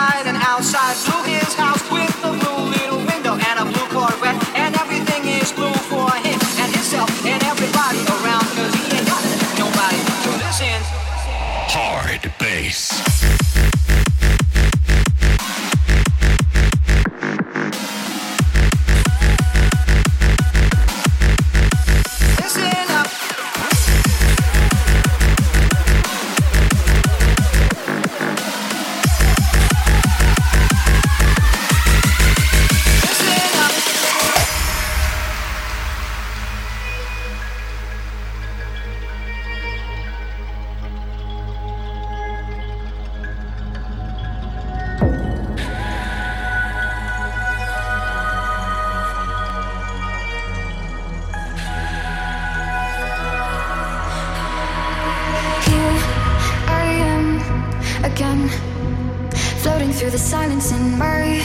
inside and outside, blew his house with the again. Floating through the silence in my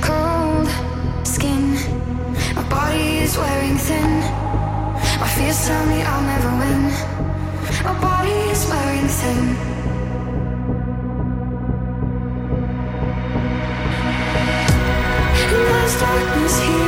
cold skin. My body is wearing thin. My fears tell me I'll never win. My body is wearing thin. darkness here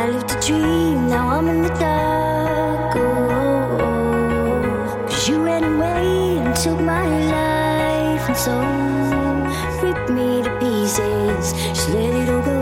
I lived a dream, now I'm in the dark. Oh, oh, oh. You ran away and took my life and soul, ripped me to pieces, just let it all go.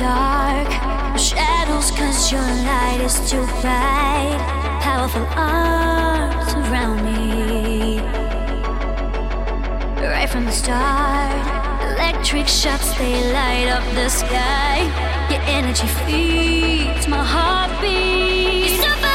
dark. Shadows cause your light is too bright. Powerful arms around me. Right from the start electric shots they light up the sky. Your energy feeds my heartbeat.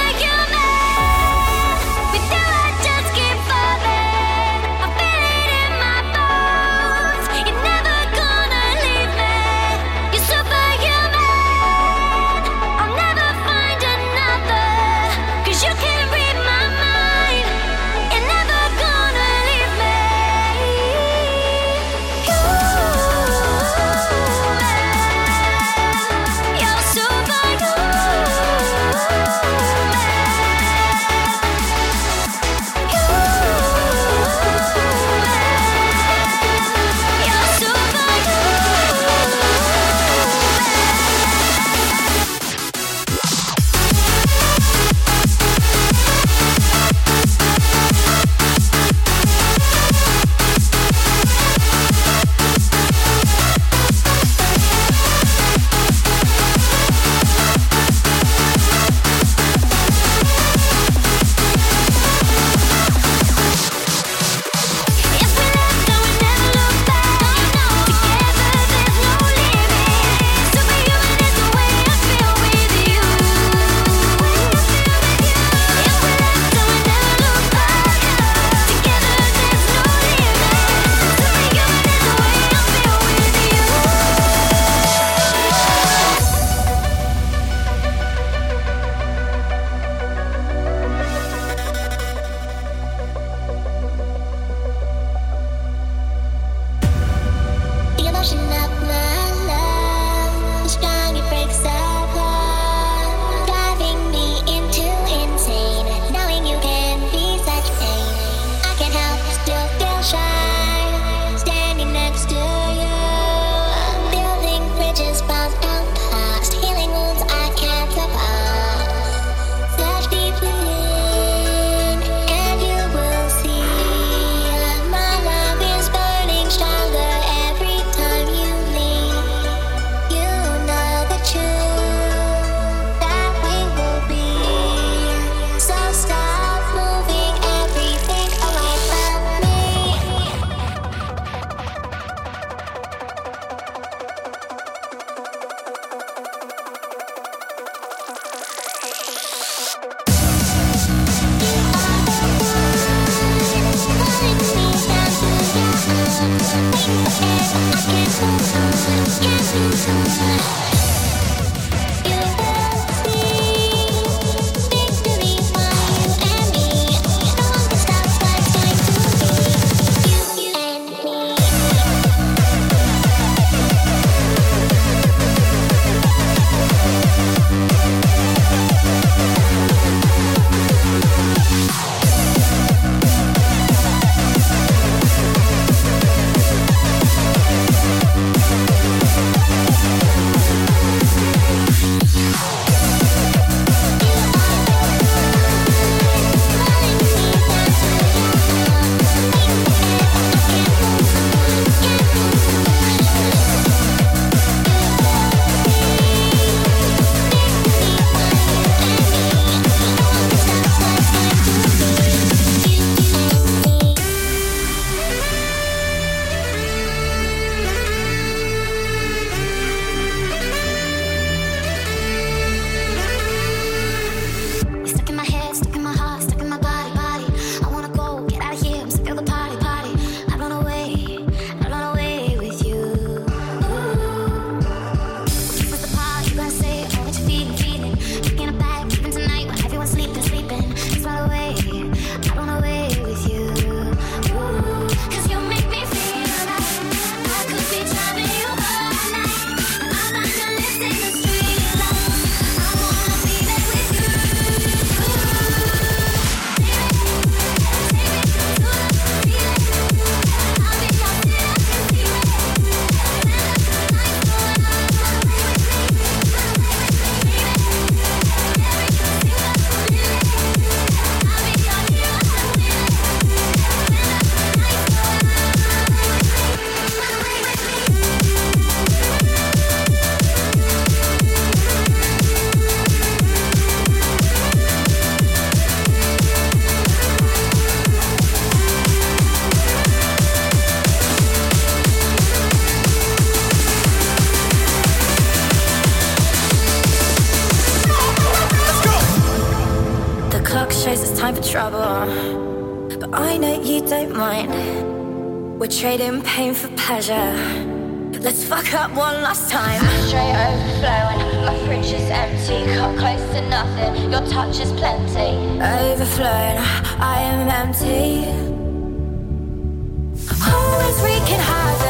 time for trouble, but I know you don't mind. We're trading pain for pleasure. Let's fuck up one last time. Straight overflowing, my fridge is empty, got close to nothing. Your touch is plenty. Overflowing, I am empty. Always wreaking havoc.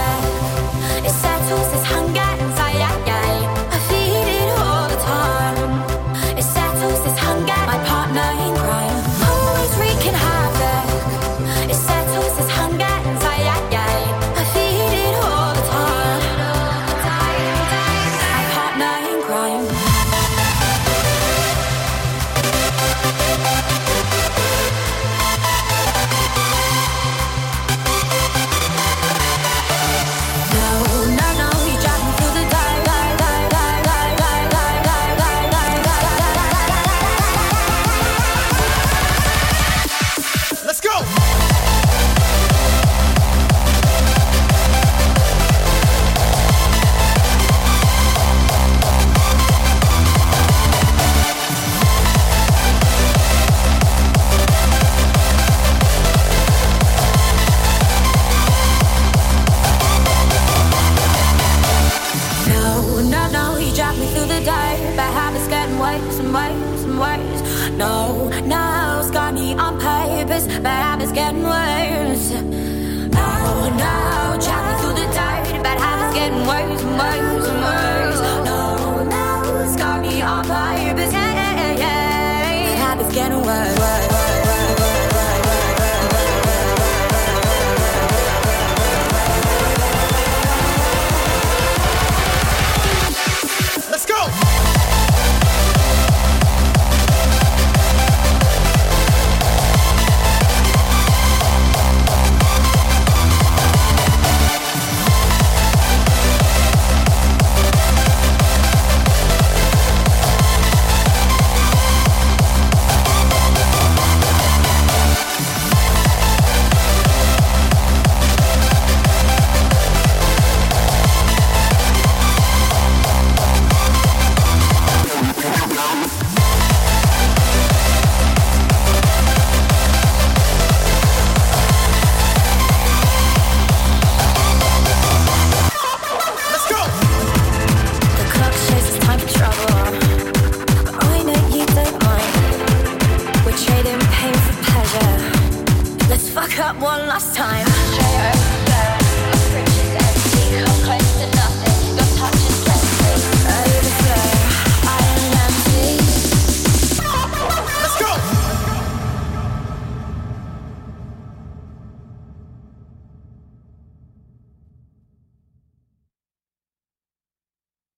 it's getting worse. Oh no, drive through the dirt but how it's getting worse and worse and worse. No, no, me on fire, getting worse.